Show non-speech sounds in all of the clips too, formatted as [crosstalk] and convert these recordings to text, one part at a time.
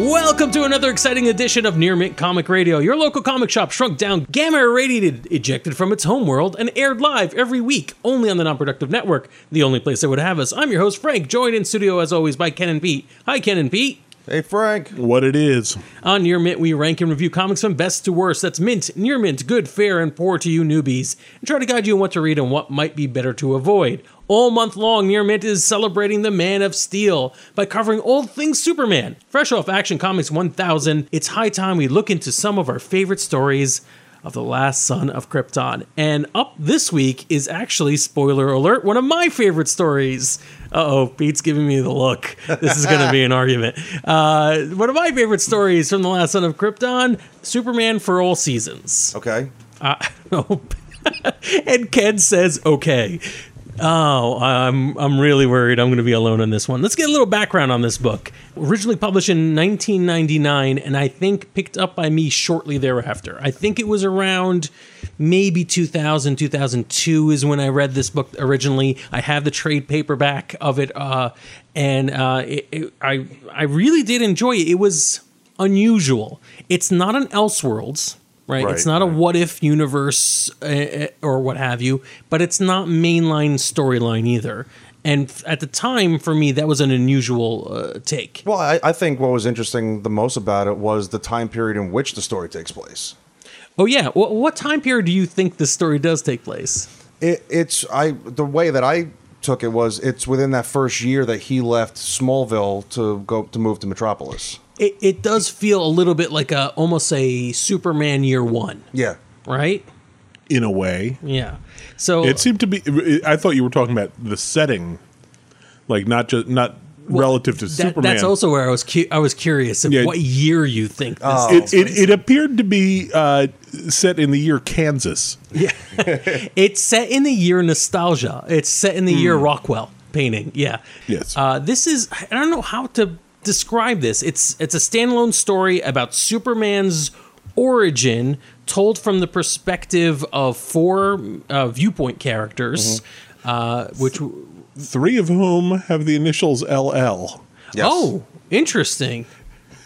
Welcome to another exciting edition of Near Mint Comic Radio, your local comic shop shrunk down, gamma irradiated, ejected from its homeworld, and aired live every week only on the Non-Productive Network, the only place that would have us. I'm your host, Frank, joined in studio as always by Ken and Pete. Hi, Ken and Pete. Hey, Frank. What it is. On Near Mint, we rank and review comics from best to worst. That's mint, near mint, good, fair, and poor to you newbies, and try to guide you on what to read and what might be better to avoid. All month long, Near Mint is celebrating the Man of Steel by covering all things Superman. Fresh off Action Comics 1000, it's high time we look into some of our favorite stories of the last son of Krypton. And up this week is actually, spoiler alert, one of my favorite stories. Uh oh, Pete's giving me the look. This is going to be an argument. Uh, one of my favorite stories from the last son of Krypton Superman for all seasons. Okay. Uh, [laughs] [laughs] and Ken says, okay. Oh, I'm I'm really worried I'm going to be alone on this one. Let's get a little background on this book. Originally published in 1999 and I think picked up by me shortly thereafter. I think it was around maybe 2000 2002 is when I read this book originally. I have the trade paperback of it uh, and uh, it, it, I I really did enjoy it. It was unusual. It's not an Elseworlds right? Right, it's not a what if universe uh, or what have you, but it's not mainline storyline either. And at the time, for me, that was an unusual uh, take. Well, I, I think what was interesting the most about it was the time period in which the story takes place. Oh yeah, Wh- what time period do you think this story does take place? It, it's I the way that I took it was it's within that first year that he left Smallville to go to move to Metropolis. It, it does feel a little bit like a almost a Superman Year One, Yeah. right? In a way, Yeah. So it seemed to be. I thought you were talking about the setting, like not just not relative to that, Superman. that's also where I was cu- I was curious of Yeah. what year you think this Oh. it, it, it appeared to be uh, set in the year Kansas. Yeah, [laughs] It's set in the year nostalgia. It's set in the year Rockwell painting. Yeah. Yes. Uh, this is I don't know how to describe this. It's it's a standalone story about Superman's origin told from the perspective of four uh, viewpoint characters, uh, which Three of whom have the initials LL. Yes. oh interesting.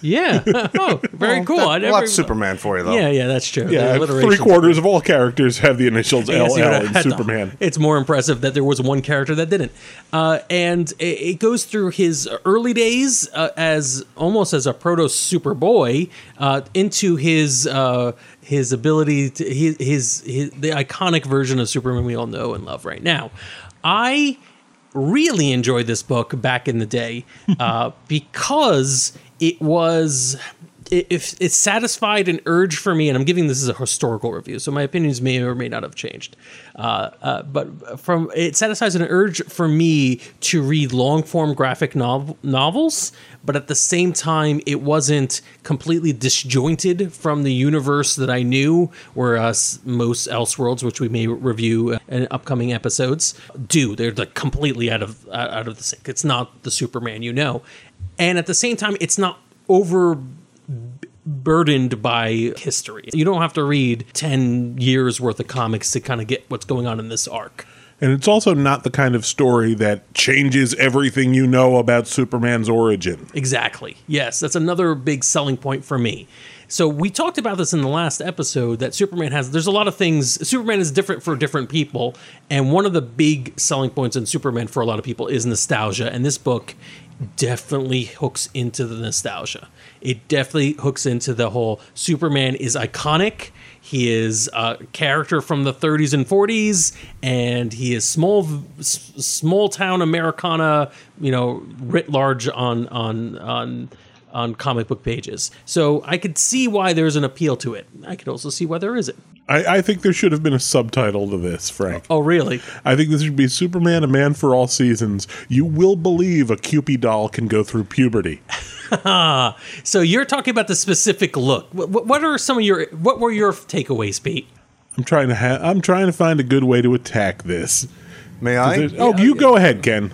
Yeah. [laughs] oh, very Well, cool. that- I never well, that's Superman for you, though. Yeah, yeah, that's true. Yeah, three quarters of all characters have the initials I guess LL you in have to- Superman. It's more impressive that there was one character that didn't, uh, and it, it goes through his early days uh, as almost as a proto Superboy uh, into his uh, his ability to his, his his the iconic version of Superman we all know and love right now. I really enjoyed this book back in the day uh, because it was if it satisfied an urge for me, and I'm giving this as a historical review, so my opinions may or may not have changed. Uh, uh, but from it satisfies an urge for me to read long form graphic nov- novels, but at the same time, it wasn't completely disjointed from the universe that I knew, whereas most Elseworlds, which we may review in upcoming episodes, do. They're like completely out of out of the sync. It's not the Superman you know, and at the same time, it's not over burdened by history. You don't have to read 10 years worth of comics to kind of get what's going on in this arc. And it's also not the kind of story that changes everything you know about Superman's origin. Exactly. Yes, that's another big selling point for me. So we talked about this in the last episode that Superman has there's a lot of things Superman is different for different people and one of the big selling points in Superman for a lot of people is nostalgia and this book definitely hooks into the nostalgia. It definitely hooks into the whole Superman is iconic. He is a character from the 30s and 40s, and he is small, small town Americana, you know, writ large on on on on comic book pages. So I could see why there's an appeal to it. I could also see why there isn't. I, I think there should have been a subtitle to this, Frank. Oh, really? I think this should be Superman, a man for all seasons. You will believe a Cupid doll can go through puberty. [laughs] So you're talking about the specific look. What, what are some of your what were your takeaways, Pete? I'm trying to ha- I'm trying to find a good way to attack this. May I? oh, you go ahead, Ken.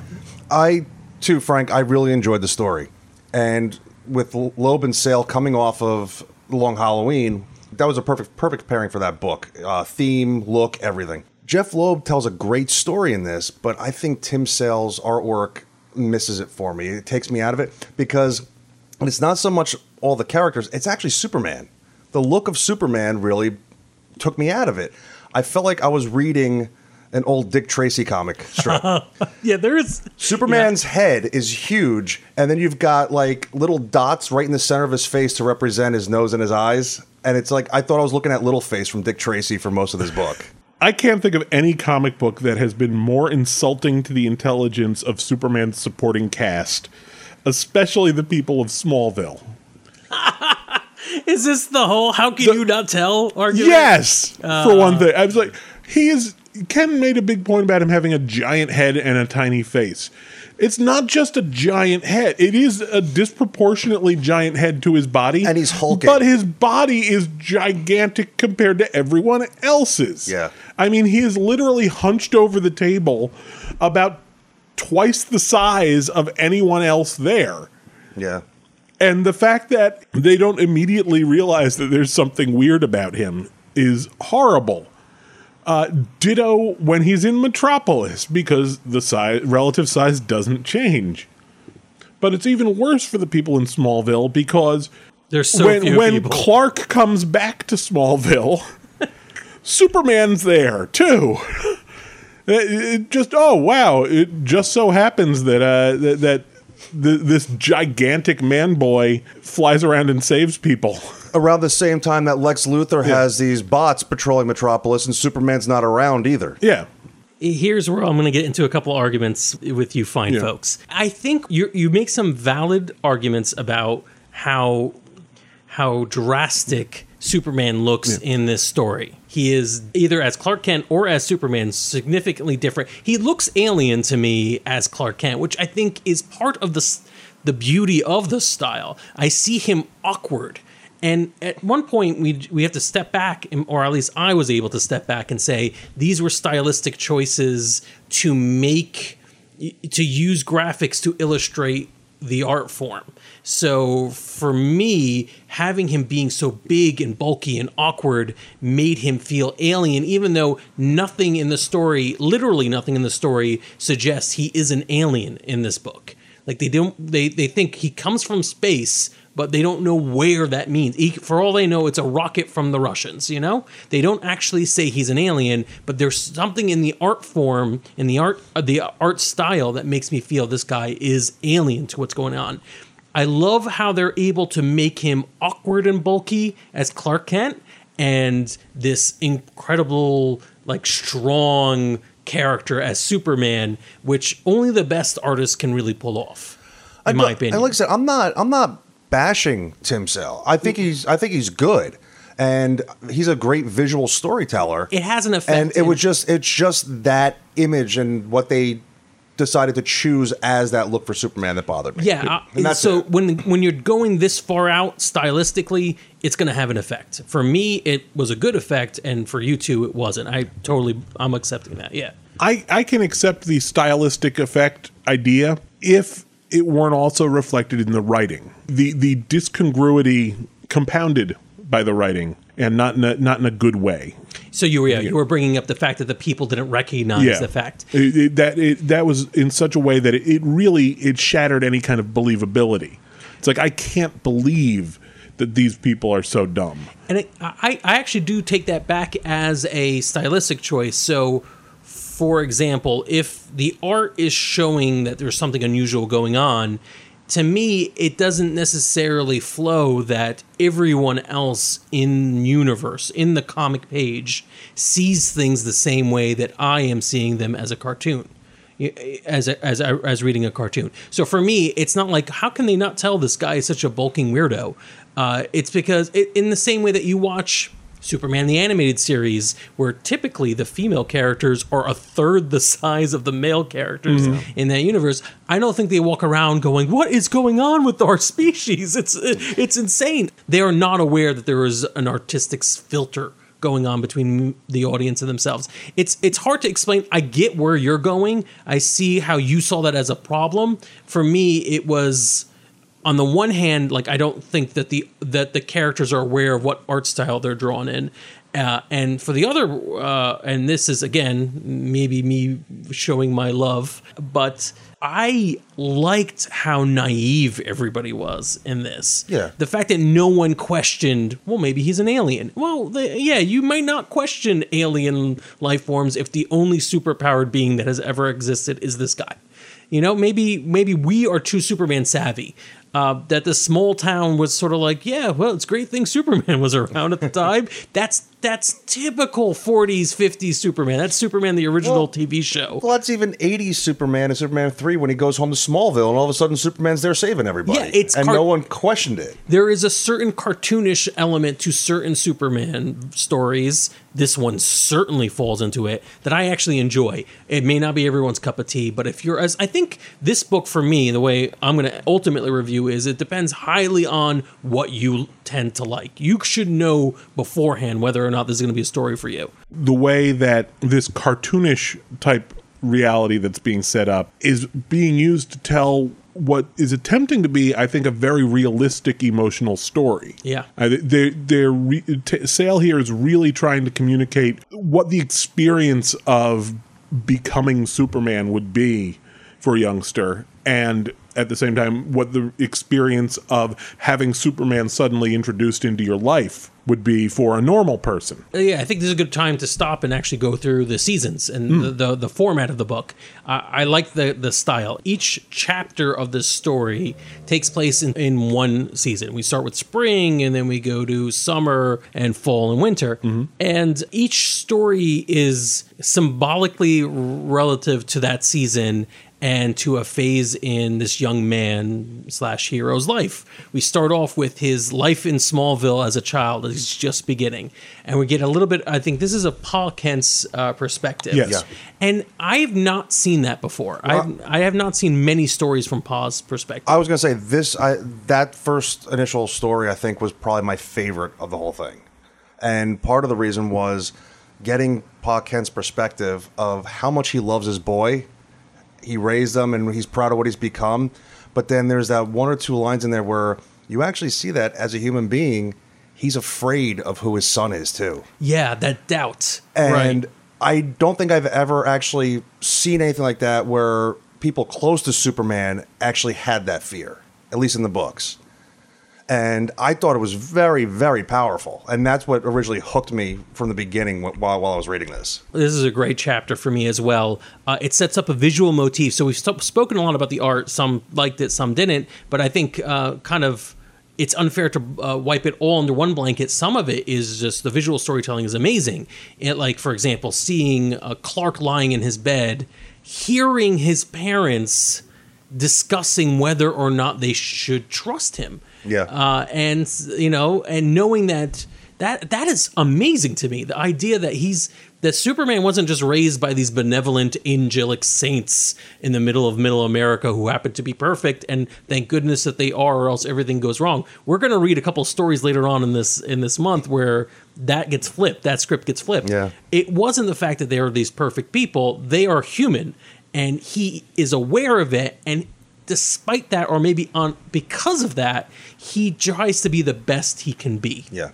I, too, Frank, I really enjoyed the story. And with Loeb and Sale coming off of Long Halloween, that was a perfect perfect pairing for that book. Uh, theme, look, everything. Jeph Loeb tells a great story in this, but I think Tim Sale's artwork misses it for me. It takes me out of it because it's not so much all the characters, it's actually Superman. The look of Superman really took me out of it. I felt like I was reading an old Dick Tracy comic strip. [laughs] Yeah, there is Superman's head is huge, and then you've got like little dots right in the center of his face to represent his nose and his eyes. And it's like I thought I was looking at Little Face from Dick Tracy for most of this book. [laughs] I can't think of any comic book that has been more insulting to the intelligence of Superman's supporting cast, especially the people of Smallville. [laughs] Is this the whole "how can you not tell" argument? Yes, for one uh, thing, I was like, he is. Ken made a big point about him having a giant head and a tiny face. It's not just a giant head; it is a disproportionately giant head to his body, And he's hulking. But his body is gigantic compared to everyone else's. Yeah. I mean, he is literally hunched over the table, about twice the size of anyone else there. Yeah. And the fact that they don't immediately realize that there's something weird about him is horrible. Uh, ditto when he's in Metropolis because the size, relative size doesn't change. But it's even worse for the people in Smallville because There's so when, few when people. Clark comes back to Smallville, [laughs] Superman's there too. [laughs] It, it just oh wow! It just so happens that uh, that, that th- this gigantic man boy flies around and saves people. [laughs] Around the same time that Lex Luthor has these bots patrolling Metropolis, and Superman's not around either. Yeah, here's where I'm going to get into a couple arguments with you fine Yeah. folks. I think you you make some valid arguments about how how drastic Superman looks in this story. He is either as Clark Kent or as Superman significantly different. He looks alien to me as Clark Kent, which I think is part of the the beauty of the style. I see him awkward. And at one point, we we have to step back, or at least I was able to step back and say these were stylistic choices to make to use graphics to illustrate the art form. So for me, having him being so big and bulky and awkward made him feel alien, even though nothing in the story, literally nothing in the story, suggests he is an alien in this book. Like they don't, they they think he comes from space, but they don't know where that means. For all they know, it's a rocket from the Russians. You know, they don't actually say he's an alien, but there's something in the art form, in the art, uh, the art style that makes me feel this guy is alien to what's going on. I love how they're able to make him awkward and bulky as Clark Kent, and this incredible, like strong character as Superman, which only the best artists can really pull off. In my And opinion, like I said, I'm not I'm not bashing Tim Sale. I think he's I think he's good, and he's a great visual storyteller. it has an effect. and it was just it's just that image and what they decided to choose as that look for Superman that bothered me. Yeah. uh, And that's so it. when when you're going this far out stylistically, it's going to have an effect. For me, it was a good effect, and for you two, it wasn't. I totally, I'm accepting that. Yeah. I I can accept the stylistic effect idea if it weren't also reflected in the writing. The the discongruity compounded by the writing and not in a, not in a good way. So you were yeah, you were bringing up the fact that the people didn't recognize the fact. It- it- that it, that was in such a way that it, it really it shattered any kind of believability. It's like I can't believe that these people are so dumb. And I, I actually do take that back as a stylistic choice. So, for example, if the art is showing that there's something unusual going on, to me, it doesn't necessarily flow that everyone else in universe, in the comic page, sees things the same way that I am seeing them as a cartoon as as as reading a cartoon. So for me, it's not like how can they not tell this guy is such a bulking weirdo? Uh, it's because it, in the same way that you watch Superman the animated series, where typically the female characters are a third the size of the male characters mm-hmm. in that universe, I don't think they walk around going, "What is going on with our [laughs] species?" It's it's insane. They are not aware that there is an artistic filter going on between the audience and themselves. It's it's hard to explain. I get where you're going. I see how you saw that as a problem. For me, it was on the one hand, like I don't think that the that the characters are aware of what art style they're drawn in, Uh, and for the other, uh, and this is again maybe me showing my love, but I liked how naive everybody was in this. Yeah. The fact that no one questioned, well, maybe he's an alien. Well, the, yeah, you might not question alien life forms if the only superpowered being that has ever existed is this guy. You know, maybe maybe we are too Superman savvy. Uh, that the small town was sort of like, yeah, well, it's a great thing Superman was around at the time. [laughs] That's that's typical 40s, 50s Superman. That's Superman the original Well, TV show. Well, that's even 80s Superman and Superman 3 when he goes home to Smallville and all of a sudden Superman's there saving everybody. Yeah, it's and car- no one questioned it. there is a certain cartoonish element to certain Superman stories. This one certainly falls into it that I actually enjoy. It may not be everyone's cup of tea, but if you're as I think this book for me, the way I'm going to ultimately review is it depends highly on what you tend to like. You should know beforehand whether or not this is going to be a story for you. the way that this cartoonish type reality that's being set up is being used to tell what is attempting to be, I think, a very realistic emotional story. Yeah. Uh, they, they're re- t- Sale here is really trying to communicate what the experience of becoming Superman would be for a youngster, and at the same time, what the experience of having Superman suddenly introduced into your life would be for a normal person. Uh, Yeah, I think this is a good time to stop and actually go through the seasons and the, the the format of the book. Uh, I like the the style. Each chapter of the story takes place in, in one season. We start with spring, and then we go to summer and fall and winter. And each story is symbolically relative to that season and to a phase in this young man slash hero's life. We start off with his life in Smallville as a child as he's just beginning, and we get a little bit. I think this is a Pa Kent's uh, perspective. Yes. Yeah. and I have not seen that before. I've, I have not seen many stories from Paul's perspective. I was going to say this I that first initial story I think was probably my favorite of the whole thing. And part of the reason was getting Pa Kent's perspective of how much he loves his boy. He raised them and he's proud of what he's become. But then there's that one or two lines in there where you actually see that as a human being, he's afraid of who his son is too. yeah, that doubt. And right. I don't think I've ever actually seen anything like that where people close to Superman actually had that fear, at least in the books. And I thought it was very, very powerful. And that's what originally hooked me from the beginning while, while I was reading this. this is a great chapter for me as well. Uh, it sets up a visual motif. So we've st- spoken a lot about the art. Some liked it, some didn't. But I think uh, kind of it's unfair to uh, wipe it all under one blanket. Some of it is just the visual storytelling is amazing. It, like for example, seeing uh, Clark lying in his bed, hearing his parents discussing whether or not they should trust him. Yeah. Uh, and you know, and knowing that that that is amazing to me. The idea that he's that Superman wasn't just raised by these benevolent angelic saints in the middle of middle America who happen to be perfect, and thank goodness that they are, or else everything goes wrong. We're going to read a couple stories later on in this in this month where that gets flipped, that script gets flipped. Yeah. It wasn't the fact that they are these perfect people; they are human, and he is aware of it, and despite that, or maybe on because of that, he tries to be the best he can be. Yeah.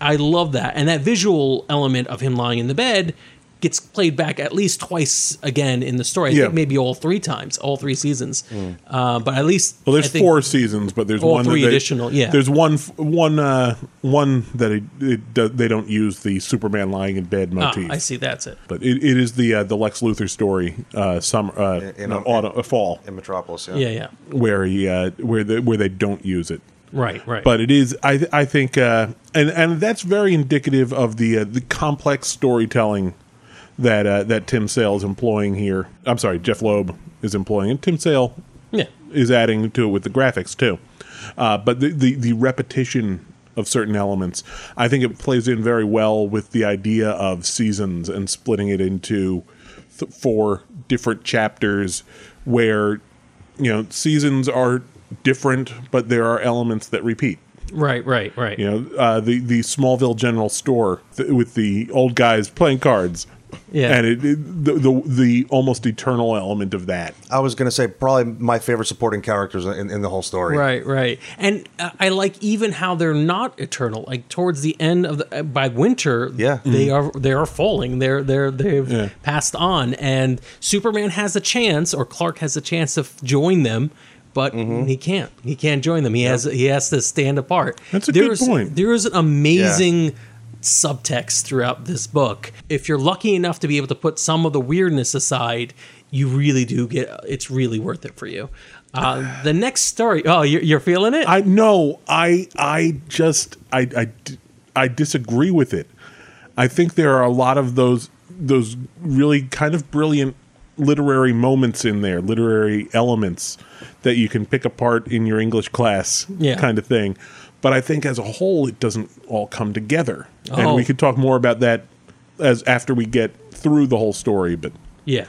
I love that. And that visual element of him lying in the bed gets played back at least twice again in the story. I Yeah. think maybe all three times, all three seasons. Uh, but at least Well, I there's think- four seasons, but there's All one three that they- additional, yeah. There's one, f- one, uh, one that it, it, do- they don't use the Superman lying in bed Ah, motif. I see. That's it. But it, it is the uh, the Lex Luthor story, uh, summer, uh, In- no, in- autumn, uh, fall, In Metropolis, yeah. Yeah, yeah. where he uh, where the, where they don't use it. Right, right. But it is, I th- I think, uh, and and that's very indicative of the uh, the complex storytelling that uh, that Tim Sale is employing here. I'm sorry, Jeph Loeb is employing, and Tim Sale yeah. is adding to it with the graphics too. Uh, but the, the the repetition of certain elements, I think it plays in very well with the idea of seasons and splitting it into th- four different chapters, where you know seasons are different, but there are elements that repeat. Right, right, right. You know, uh, the the Smallville General Store th- with the old guys playing cards Yeah. and it, it the, the the almost eternal element of that. I was going to say probably my favorite supporting characters in, in the whole story. Right, right, and uh, I like even how they're not eternal. Like towards the end of the uh, by winter, Yeah. they are they are falling. They're they're they've Yeah. passed on, and Superman has a chance, or Clark has a chance to f- join them. But he can't. He can't join them. He has. He has to stand apart. That's a good There's- point. There is an amazing subtext throughout this book. If you're lucky enough to be able to put some of the weirdness aside, you really do get. It's really worth it for you. Uh, the next story. Oh, you're, you're feeling it. I no, I I just I, I I disagree with it. I think there are a lot of those those really kind of brilliant literary moments in there, literary elements that you can pick apart in your English class Yeah. kind of thing. But I think as a whole it doesn't all come together. Oh. And we could talk more about that as after we get through the whole story, but Yeah.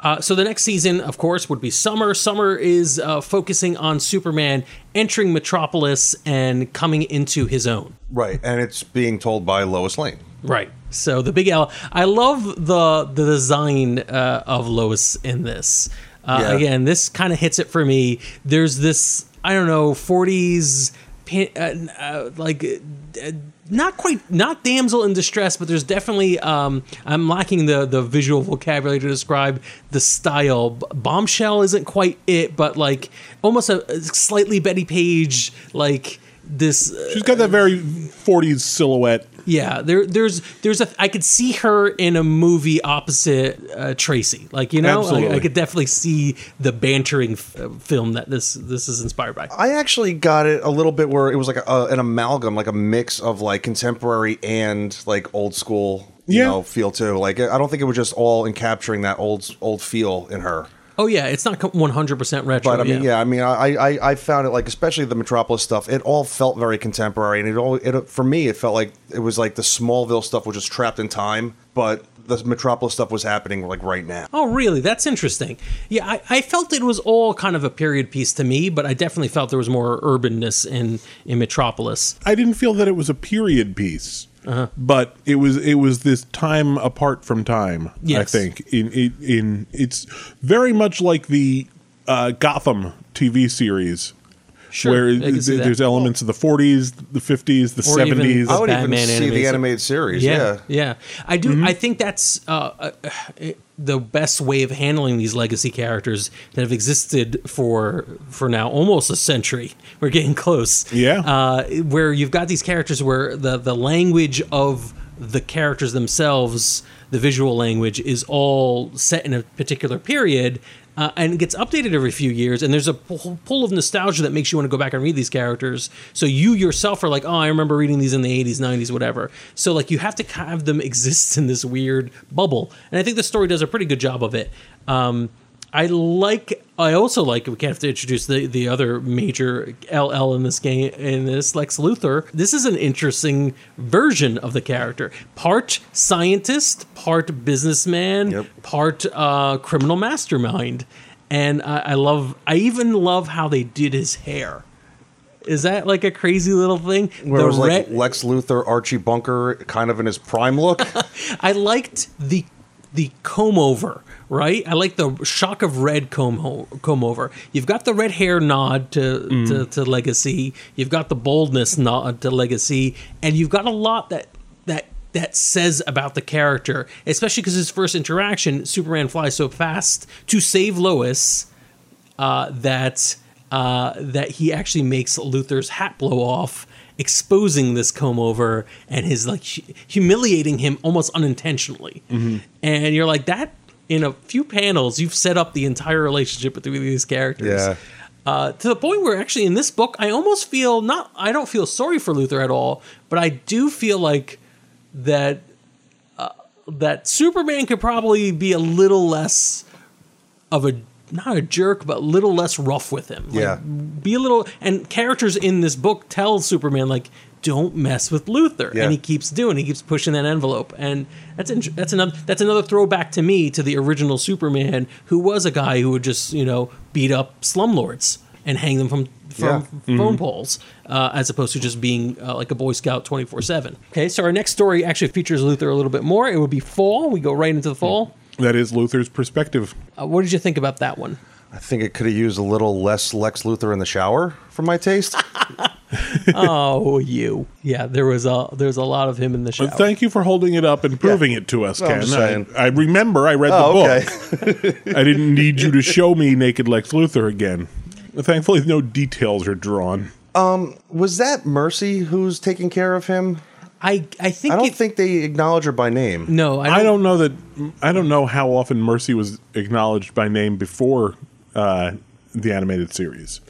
Uh, so the next season, of course, would be Summer. Summer is uh, focusing on Superman entering Metropolis and coming into his own. Right, and it's being told by Lois Lane. Right. So the big L. I love the the design uh, of Lois in this. Uh, Yeah. Again, this kind of hits it for me. There's this I don't know 40s pin, uh, uh, like. Uh, not quite, not damsel in distress, but there's definitely um, I'm lacking the the visual vocabulary to describe the style. Bombshell isn't quite it, but like almost a, a slightly Bettie Page like this uh, she's got that very 40s silhouette. Yeah, there, there's, there's a. I could see her in a movie opposite uh, Tracy. Like you know, I, I could definitely see the bantering f- film that this this is inspired by. I actually got it a little bit where it was like a, an amalgam, like a mix of like contemporary and like old school, you Yeah. know, feel too. Like I don't think it was just all in capturing that old old feel in her. Oh yeah, it's not 100 percent retro. But I mean, yeah, I mean, I, I I found it like, especially the Metropolis stuff. It all felt very contemporary, and it all it for me, it felt like it was like the Smallville stuff was just trapped in time, but the Metropolis stuff was happening like right now. Oh, really? That's interesting. Yeah, I, I felt it was all kind of a period piece to me, but I definitely felt there was more urbanness in in Metropolis. I didn't feel that it was a period piece, Uh-huh. but it was it was this time apart from time. I think in in, in it's very much like the uh, Gotham TV series. Sure, where I can see th- there's elements of the 40s, the 50s, the Or even- 70s. I would Batman even see animated the animated series. Yeah, Yeah, yeah. I do. I think that's uh, uh, uh, the best way of handling these legacy characters that have existed for for now almost a century. We're getting close. Yeah. Uh, where you've got these characters where the the language of the characters themselves, the visual language, is all set in a particular period. Uh, and it gets updated every few years, and there's a pull pull of nostalgia that makes you want to go back and read these characters. So you yourself are like, oh, I remember reading these in the 80s, 90s, whatever. So like you have to have them [laughs] exist in this weird bubble, and I think the story does a pretty good job of it. Um, I like. I also like. We have to introduce the the other major LL in this game. In this Lex Luthor, this is an interesting version of the character. Part scientist, part businessman, Yep. part uh, criminal mastermind, and I, I love. I even love how they did his hair. Is that like a crazy little thing? where it was like Lex Luthor, Archie Bunker, kind of in his prime look. [laughs] I liked the the comb over, right? I like the shock of red comb ho- comb over. You've got the red hair nod to, to to Legacy. You've got the boldness nod to Legacy, and you've got a lot that that that says about the character, especially because his first interaction, Superman flies so fast to save Lois uh, that uh, that he actually makes Luthor's hat blow off, exposing this comb over and his like hu- humiliating him almost unintentionally. And you're like that in a few panels, you've set up the entire relationship between these characters. Yeah. Uh, to the point where actually in this book, I almost feel not. I don't feel sorry for Luthor at all, but I do feel like that uh, that Superman could probably be a little less of a not a jerk, but a little less rough with him. Like, Yeah. be a little. And characters in this book tell Superman like, "Don't mess with Luthor," Yeah. and he keeps doing. He keeps pushing that envelope, and that's int- that's another that's another throwback to me to the original Superman, who was a guy who would just you know beat up slumlords and hang them from from Yeah. phone poles, uh, as opposed to just being uh, like a Boy Scout twenty four seven. Okay, so our next story actually features Luthor a little bit more. It would be fall. We go right into the fall. That is Luthor's perspective. Uh, what did you think about that one? I think it could have used a little less Lex Luthor in the shower for my taste. [laughs] [laughs] oh, you. Yeah, there was a there's a lot of him in the show. But thank you for holding it up and proving it to us, I'm Ken. just saying. I, I remember I read Oh, the book. I didn't need you to [laughs] show me naked Lex Luthor again. Thankfully, no details are drawn. Um, Was that Mercy who's taking care of him? I I think I don't it, think they acknowledge her by name. no. I don't, I don't know that. I don't know how often Mercy was acknowledged by name before uh, the animated series.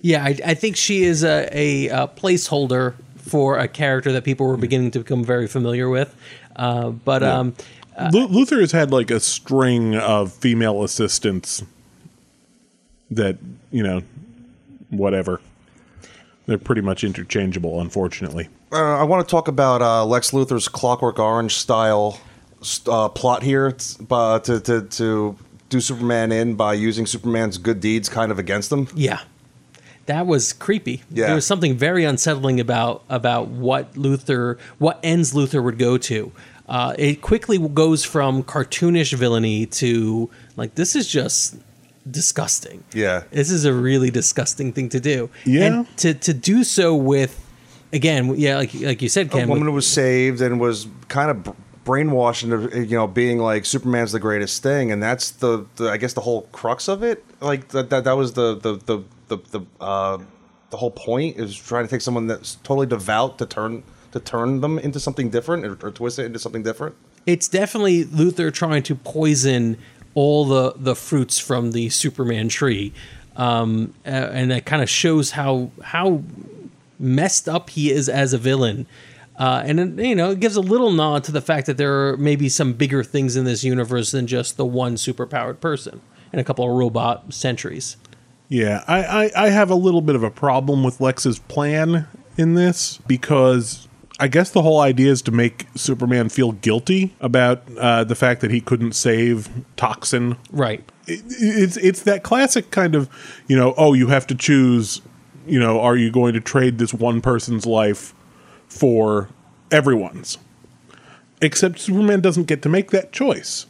Yeah, I, I think she is a, a, uh placeholder for a character that people were beginning to become very familiar with. Uh, but um, Lu- Luthor has had like a string of female assistants that you know, whatever. They're pretty much interchangeable, unfortunately. Uh, I want to talk about uh, Lex Luthor's Clockwork Orange style uh, plot here it's, uh, to, to, to do Superman in by using Superman's good deeds kind of against him. yeah, that was creepy. Yeah. There was something very unsettling about about what Luthor, what ends Luthor would go to. Uh, it quickly goes from cartoonish villainy to like this is just disgusting. Yeah. this is a really disgusting thing to do. Yeah. and to to do so with again, yeah, like like you said, Ken, A Ken. woman with- was saved and was kind of brainwashed into you know being like Superman's the greatest thing, and that's the, the I guess the whole crux of it. Like that that, that was the the the the the, uh, the whole point is trying to take someone that's totally devout to turn to turn them into something different or, or twist it into something different. it's definitely Luthor trying to poison all the the fruits from the Superman tree, um, and that kind of shows how how messed up he is as a villain. Uh, and you know, it gives a little nod to the fact that there are maybe some bigger things in this universe than just the one superpowered person and a couple of robot sentries. Yeah, I, I, I have a little bit of a problem with Lex's plan in this because I guess the whole idea is to make Superman feel guilty about uh, the fact that he couldn't save Toxin. Right. It, it's it's that classic kind of you know oh you have to choose you know are you going to trade this one person's life for everyone's except Superman doesn't get to make that choice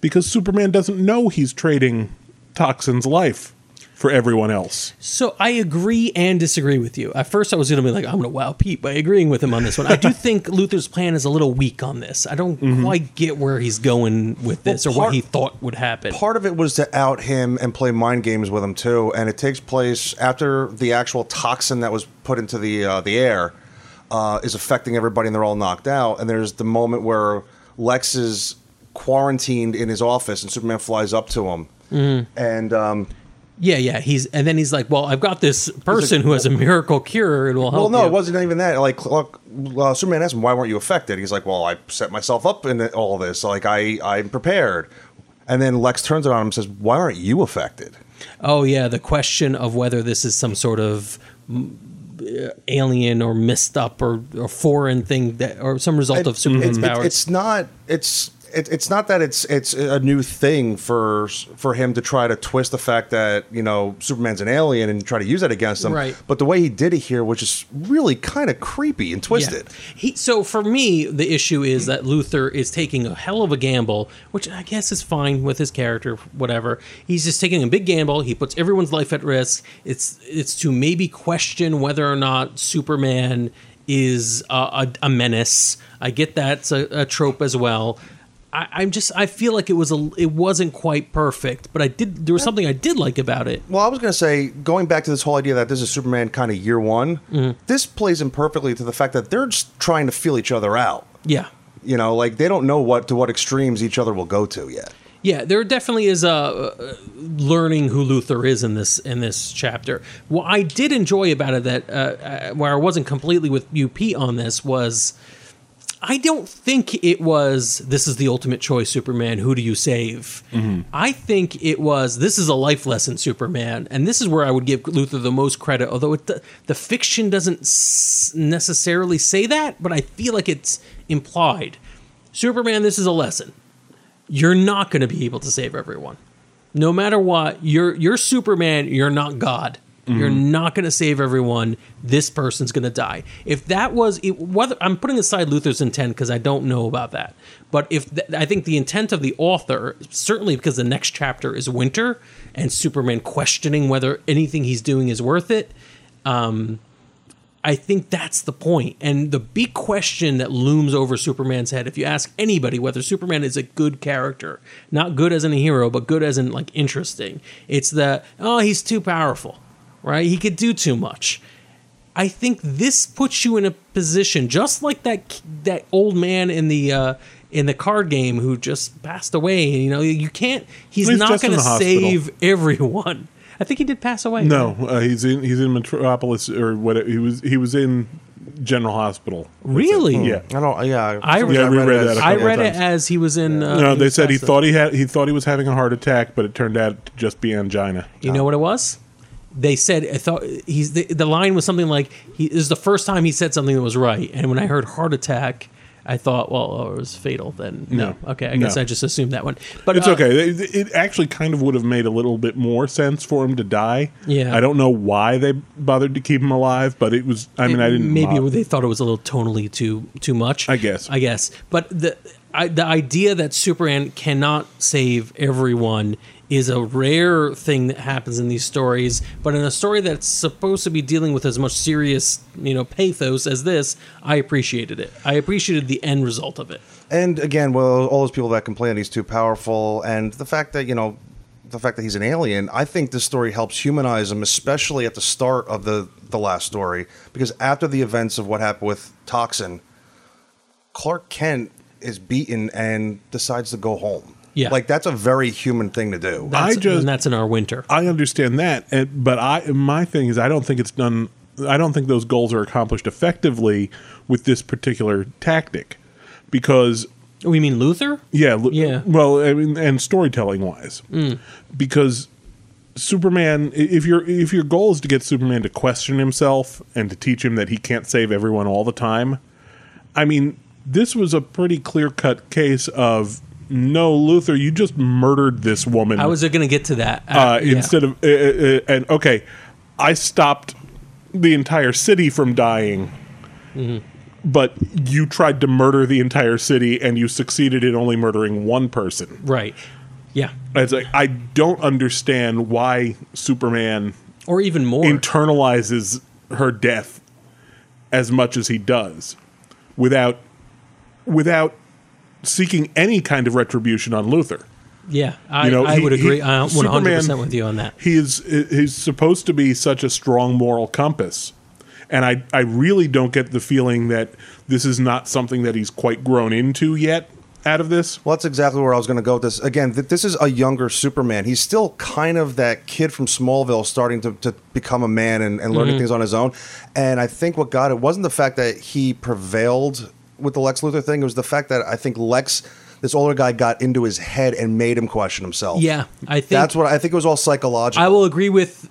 because Superman doesn't know he's trading Toxin's life for everyone else. So I agree and disagree with you. At first, I was going to be like, I'm going to wow Pete by agreeing with him on this one. I do [laughs] think Luthor's plan is a little weak on this. I don't quite get where he's going with this Well, or what he thought would happen. Part of it was to out him and play mind games with him too, and it takes place after the actual toxin that was put into the uh, the air uh, is affecting everybody, and they're all knocked out. And there's the moment where Lex is quarantined in his office, and Superman flies up to him, and um, yeah, yeah. He's and then he's like, "Well, I've got this person who has a miracle cure. It will help." well, no, you." it wasn't even that. Like, look, uh, Superman asked him, "Why weren't you affected?" He's like, "Well, I set myself up in all this. Like, I I'm prepared." And then Lex turns it on him and says, "Why aren't you affected?" Oh, yeah. The question of whether this is some sort of mm, uh, alien or messed up or, or foreign thing that or some result of Superman's it- it- powers. It's not. It's. It, it's not that it's it's a new thing for for him to try to twist the fact that you know Superman's an alien and try to use that against him. Right. But the way he did it here, which is really kind of creepy and twisted. Yeah. He, so for me, the issue is that Luthor is taking a hell of a gamble, which I guess is fine with his character, whatever. He's just taking a big gamble. He puts everyone's life at risk. It's it's to maybe question whether or not Superman is a, a, a menace. I get that's a, a trope as well. I, I'm just I feel like it was a it wasn't quite perfect, but I did there was something I did like about it. Well, I was going to say, going back to this whole idea that this is Superman kind of year one, Mm-hmm. this plays in perfectly to the fact that they're just trying to feel each other out. Yeah. You know, like they don't know what to what extremes each other will go to yet. Yeah, there definitely is a uh, learning who Luthor is in this in this chapter. What I did enjoy about it that uh, uh, where I wasn't completely with UP on this was I don't think it was this is the ultimate choice Superman who do you save? Mm-hmm. I think it was this is a life lesson Superman and this is where I would give Luthor the most credit although it, the, the fiction doesn't s- necessarily say that but I feel like it's implied. Superman this is a lesson you're not going to be able to save everyone. No matter what, you're you're Superman, you're not God. You're not going to save everyone. This person's going to die. If that was it, whether I'm putting aside Luthor's intent because I don't know about that, but if th- I think the intent of the author, certainly because the next chapter is winter and Superman questioning whether anything he's doing is worth it. Um, I think that's the point. And the big question that looms over Superman's head, if you ask anybody whether Superman is a good character, not good as in a hero, but good as in like interesting, it's that, oh, he's too powerful, right? He could do too much. I think this puts you in a position just like that that old man in the uh, in the card game who just passed away. You know, you can't. He's, He's not going to save everyone. I think he did pass away. No, uh, he's in he's in Metropolis or what? He was he was in General Hospital. Really? Yeah. I don't. Yeah, I- for some Yeah, I reread as that a a I couple read of it as he was in. Uh, No, they said he passed thought he had he thought he was having a heart attack, but it turned out to just be angina. You know what it was? They said I thought he's the, the line was something like he this is the first time he said something that was right, and when I heard heart attack, I thought, well, oh, it was fatal. Then no, No. okay, I guess No. I just assumed that one. But It's uh, okay. It, it actually kind of would have made a little bit more sense for him to die. Yeah. I don't know why they bothered to keep him alive, but it was. I mean, I didn't. Maybe mo- they thought it was a little tonally too too much. I guess. I guess. But the I, the idea that Superman cannot save everyone is a rare thing that happens in these stories. But in a story that's supposed to be dealing with as much serious, you know, pathos as this, I appreciated it. I appreciated the end result of it. And again, well, all those people that complain he's too powerful, and the fact that you know, the fact that he's an alien, I think this story helps humanize him, especially at the start of the the last story, because after the events of what happened with Toxin, Clark Kent is beaten and decides to go home. Yeah. like that's a very human thing to do. That's, I just- and that's in our winter. I understand that, and, but I my thing is I don't think it's done. I don't think those goals are accomplished effectively with this particular tactic, because we mean Luthor? yeah, l- Yeah. Well, I mean, and storytelling wise, mm. because Superman, if your if your goal is to get Superman to question himself and to teach him that he can't save everyone all the time, I mean, this was a pretty clear cut case of no, Luthor, you just murdered this woman I was going to get to that. uh, yeah. instead of uh, uh, and okay, I stopped the entire city from dying, Mm-hmm. but you tried to murder the entire city and you succeeded in only murdering one person. right. Yeah. It's like I don't understand why Superman Or even more. internalizes her death as much as he does without without seeking any kind of retribution on Luthor. yeah. I, You know, I he- would he- agree. I'm 100% Superman- with you on that. He is he's supposed to be such a strong moral compass. And I, I really don't get the feeling that this is not something that he's quite grown into yet out of this. Well, that's exactly where I was going to go with this. Again, th- this is a younger Superman. He's still kind of that kid from Smallville starting to, to become a man and, and learning mm-hmm. things on his own. And I think what got it wasn't the fact that he prevailed with the Lex Luthor thing. It was the fact that I think Lex, this older guy, got into his head and made him question himself. Yeah. I think That's what I think it was all psychological. I will agree with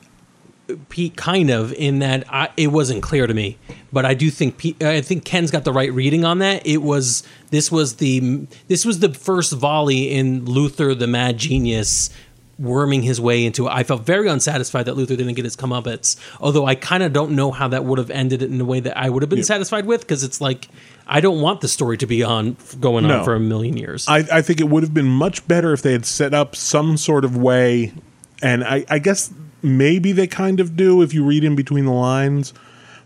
Pete kind of in that I, it wasn't clear to me, but I do think Pete, uh, I think Ken's got the right reading on that. It was this was the this was the first volley in Luthor the Mad Genius worming his way into it. I felt very unsatisfied that Luthor didn't get his comeuppance, although I kind of don't know how that would have ended it in a way that I would have been Yeah. satisfied with because it's like I don't want the story to be on going on for a million years. I, I think it would have been much better if they had set up some sort of way, and I, I guess maybe they kind of do if you read in between the lines,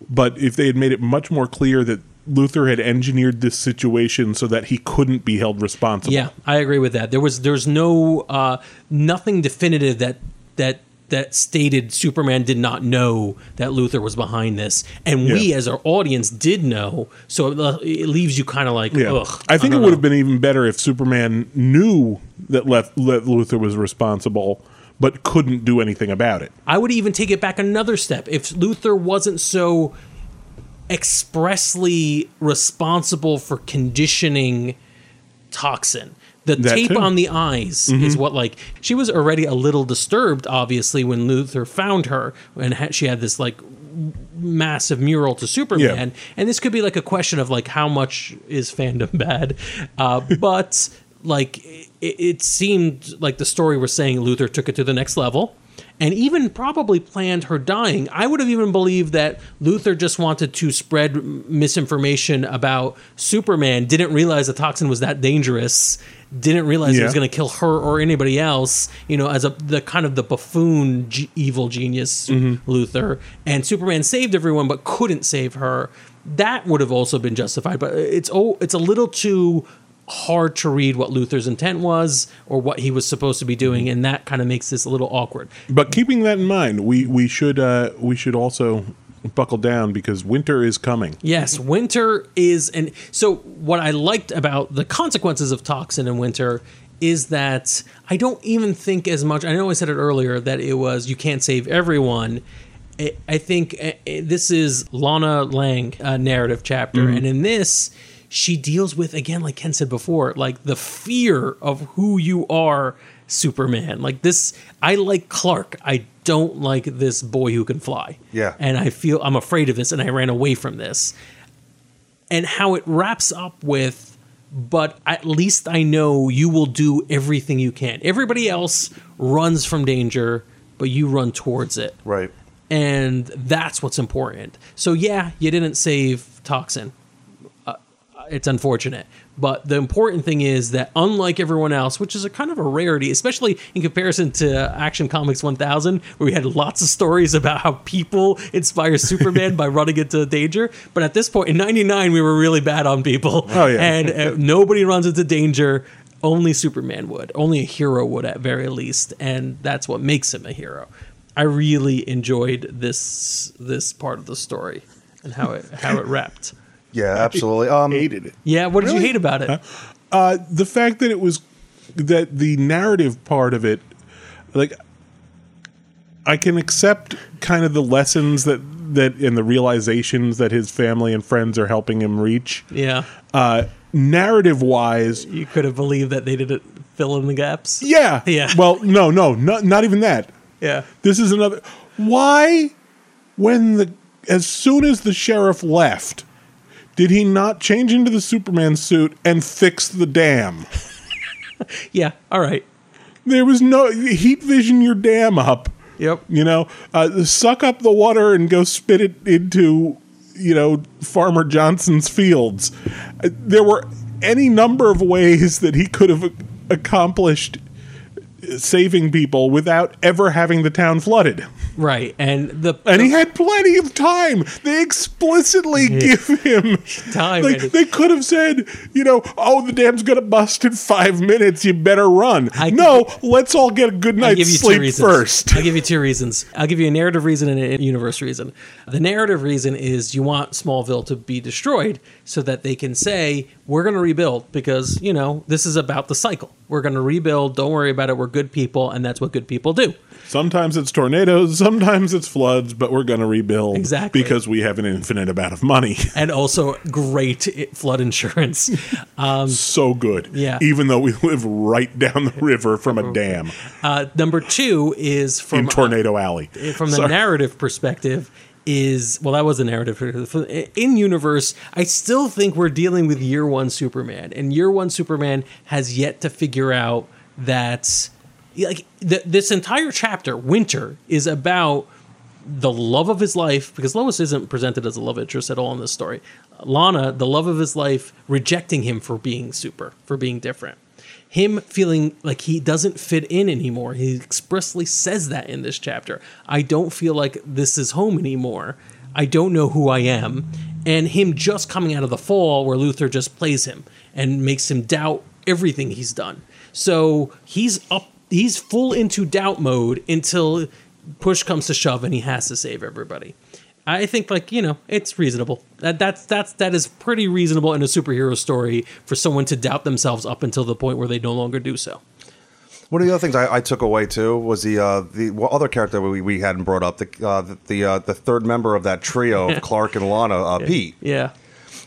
but if they had made it much more clear that Luthor had engineered this situation so that he couldn't be held responsible. Yeah, I agree with that. There was there's no uh, nothing definitive that that that stated Superman did not know that Luthor was behind this, and we as our audience did know. So it, it leaves you kind of like, Yeah. ugh. I think it would know. have been even better if Superman knew that left, that Luthor was responsible, but couldn't do anything about it. I would even take it back another step. If Luthor wasn't so expressly responsible for conditioning toxin, the That tape too. on the eyes is what like she was already a little disturbed obviously when Luthor found her and ha- she had this like massive mural to Superman and this could be like a question of like how much is fandom bad uh, [laughs] but like it, it seemed like the story was saying Luthor took it to the next level and even probably planned her dying. I would have even believed that Luthor just wanted to spread misinformation about Superman, didn't realize the toxin was that dangerous, didn't realize it was going to kill her or anybody else, you know, as a the kind of the buffoon g- evil genius Luthor, and Superman saved everyone but couldn't save her. That would have also been justified, but it's oh, it's a little too hard to read what Luthor's intent was or what he was supposed to be doing, and that kind of makes this a little awkward. But keeping that in mind, we we should uh, we should also buckle down because winter is coming. Yes, winter is, and so what I liked about the consequences of toxin in winter is that I don't even think as much. I know I said it earlier that it was you can't save everyone. I I think uh, uh, this is Lana Lang uh, narrative chapter, and in this, she deals with again, like Ken said before, like the fear of who you are, Superman. Like this, I like Clark. I don't like this boy who can fly. Yeah. and I feel I'm afraid of this, and I ran away from this and how it wraps up with but at least I know you will do everything you can. Everybody else runs from danger, but you run towards it. Right. And that's what's important. So yeah, you didn't save Toxin. Uh, it's unfortunate. But the important thing is that unlike everyone else, which is a kind of a rarity, especially in comparison to Action Comics 1000, where we had lots of stories about how people inspire [laughs] Superman by running into danger. But at this point, in 99, we were really bad on people. Oh, yeah. And uh, [laughs] nobody runs into danger. Only Superman would. Only a hero would, at very least. And that's what makes him a hero. I really enjoyed this this part of the story and how it how it [laughs] wrapped. Yeah, absolutely. Um, Hated it. Yeah, what did you hate about it? Uh, the fact that it was that the narrative part of it, like, I can accept kind of the lessons that that and the realizations that his family and friends are helping him reach. Yeah, Uh, narrative wise, you could have believed that they didn't fill in the gaps. yeah, Yeah. [laughs] Well, no, no, not not even that. Yeah, This is another. Why, when the as soon as the sheriff left, did he not change into the Superman suit and fix the dam? [laughs] yeah. All right. There was no heat vision your dam up. Yep. You know, uh, suck up the water and go spit it into, you know, Farmer Johnson's fields. Uh, There were any number of ways that he could have accomplished saving people without ever having the town flooded. Right, and the And he had plenty of time. They explicitly give him [laughs] Time, Like they could have said, you know, oh, the dam's gonna bust in five minutes. You better run. I- no, let's all get a good night's sleep first. I'll give you two reasons. I'll give you a narrative reason and a universe reason. The narrative reason is you want Smallville to be destroyed so that they can say, we're going to rebuild because, you know, this is about the cycle. We're going to rebuild. Don't worry about it. We're good people. And that's what good people do. Sometimes it's tornadoes, [laughs] sometimes it's floods, but we're gonna rebuild Exactly. because we have an infinite amount of money. [laughs] And also great flood insurance. [laughs] Um, so good. Yeah. Even though we live right down the river from a dam uh, number two is from in Tornado Alley. from the Sorry. narrative perspective is well that was a narrative in universe i still think we're dealing with year one superman and year one superman has yet to figure out that like th- this entire chapter winter is about the love of his life because lois isn't presented as a love interest at all in this story. Lana the love of his life rejecting him for being super for being different him feeling like he doesn't fit in anymore. He expressly says that in this chapter. I don't feel like this is home anymore. I don't know who I am. And him just coming out of the fall where Luthor just plays him and makes him doubt everything he's done. So he's up he's full into doubt mode until push comes to shove and he has to save everybody. I think like you know it's reasonable. That that's that's that is pretty reasonable in a superhero story for someone to doubt themselves up until the point where they no longer do so. One of the other things I, I took away too was the uh, the well, other character we, we hadn't brought up the uh, the the, uh, the third member of that trio of [laughs] Clark and Lana, uh, Pete. Yeah,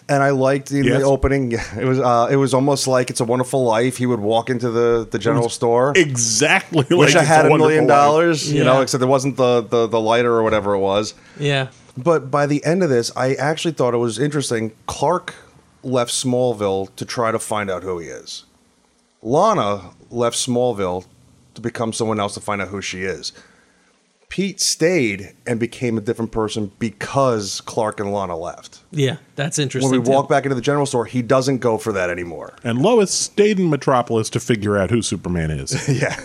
And I liked in Yes. the opening. [laughs] It was uh, it was almost like it's a wonderful life. He would walk into the, the general store. Exactly Wish like I had a Wonderful million Life. dollars, you know, except it wasn't the, the the lighter or whatever it was. yeah, But by the end of this, I actually thought it was interesting. Clark left Smallville to try to find out who he is. Lana left Smallville to become someone else to find out who she is. Pete stayed and became a different person because Clark and Lana left. Yeah, that's interesting. When we too. walk back into the general store, he doesn't go for that anymore. And Lois stayed in Metropolis to figure out who Superman is. [laughs] Yeah.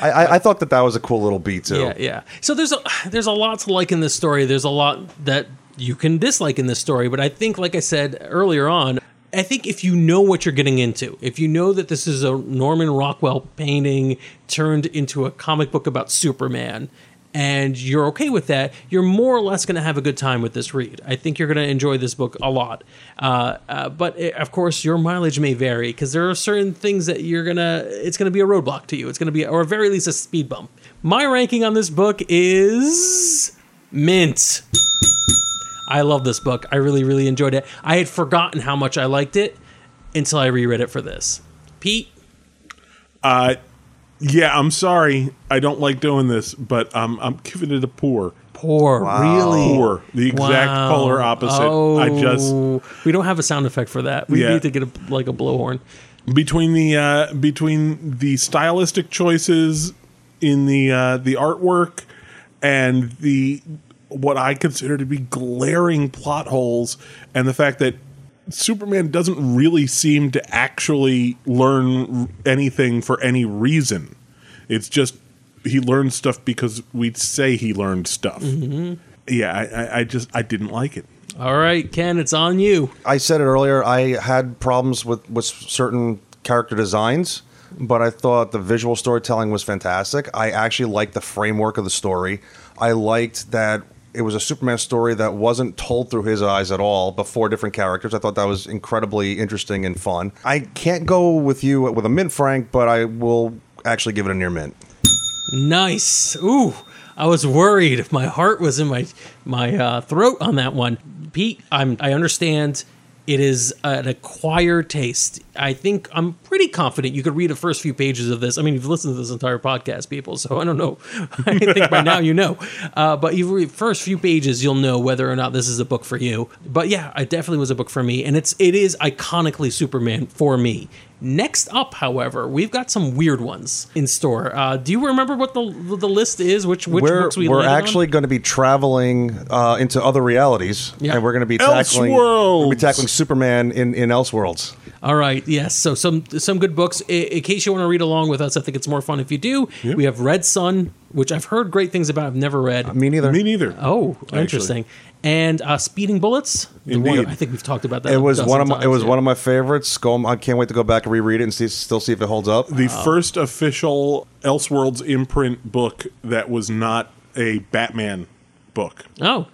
I, I, I thought that that was a cool little beat too. Yeah, yeah. So there's a there's a lot to like in this story. There's a lot that you can dislike in this story, but I think, like I said earlier on, I think if you know what you're getting into, if you know that this is a Norman Rockwell painting turned into a comic book about Superman, and you're okay with that, you're more or less going to have a good time with this read. I think you're going to enjoy this book a lot. Uh, uh, but eh, of course, your mileage may vary because there are certain things that you're gonna. It's going to be a roadblock to you. It's going to be, or at very least, a speed bump. My ranking on this book is mint. I love this book. I really, really enjoyed it. I had forgotten how much I liked it until I reread it for this. Pete, Uh, yeah, I'm sorry. I don't like doing this, but um, I'm giving it a poor. poor, really Poor. The exact Wow. polar opposite. Oh, I just we don't have a sound effect for that. We Yeah. need to get a, like a blowhorn. between the uh, between the stylistic choices in the uh, the artwork and the what I consider to be glaring plot holes, and the fact that Superman doesn't really seem to actually learn anything for any reason. It's just he learns stuff because we say he learned stuff. Mm-hmm. Yeah, I, I, I just I didn't like it. All right, Ken, it's on you. I said it earlier. I had problems with with certain character designs, but I thought the visual storytelling was fantastic. I actually liked the framework of the story. I liked that it was a Superman story that wasn't told through his eyes at all, but four different characters. I thought that was incredibly interesting and fun. I can't go with you with a mint, Frank, but I will actually give it a near mint. Nice. Ooh, I was worried. If my heart was in my my uh, throat on that one. Pete, I'm I understand it is an acquired taste. I think I'm pretty confident you could read the first few pages of this. I mean, you've listened to this entire podcast, people, so I don't know. [laughs] I think by now you know. Uh, but you read first few pages, you'll know whether or not this is a book for you. But yeah, it definitely was a book for me, and it's it is iconically Superman for me. Next up, however, we've got some weird ones in store. Uh, do you remember what the the list is? Which which we're books we we're actually going to be traveling uh, into other realities, Yeah. and we're going to be tackling we're gonna be tackling Superman in in Elseworlds. All right, yes. So some some good books. I- In case you want to read along with us, I think it's more fun if you do. We have Red Son, which I've heard great things about. I've never read. Me neither. Me neither. oh, interesting. And uh, Speeding Bullets. The one- Indeed. I think we've talked about that. It was dozen one of my. It was yeah. one of my favorites. Go, I can't wait to go back and reread it and see, still see if it holds up. the first official Elseworlds imprint book that was not a Batman book. Oh,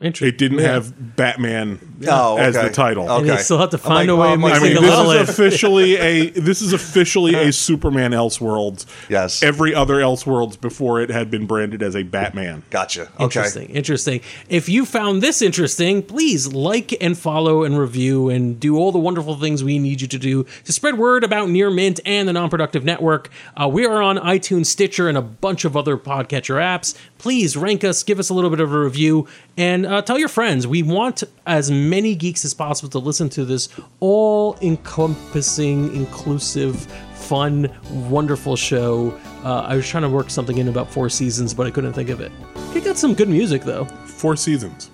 interesting. It didn't have Batman Oh, as the title. Okay. And you still have to find like, a way oh, of I mixing mean, a this is in. officially a this is officially a [laughs] Superman Elseworlds. Yes. Every other Elseworlds before it had been branded as a Batman. Gotcha. Okay. Interesting. Interesting. If you found this interesting, please like and follow and review and do all the wonderful things we need you to do to spread word about Near Mint and the Non-Productive Network. Uh, we are on iTunes, Stitcher, and a bunch of other podcatcher apps. Please rank us, give us a little bit of a review, and uh, tell your friends. We want as many geeks as possible to listen to this all-encompassing, inclusive, fun, wonderful show. Uh, I was trying to work something in about four seasons, but I couldn't think of it. It got some good music though. Four seasons.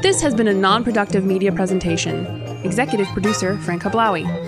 This has been a non productive media presentation. Executive producer Frank Hablawi.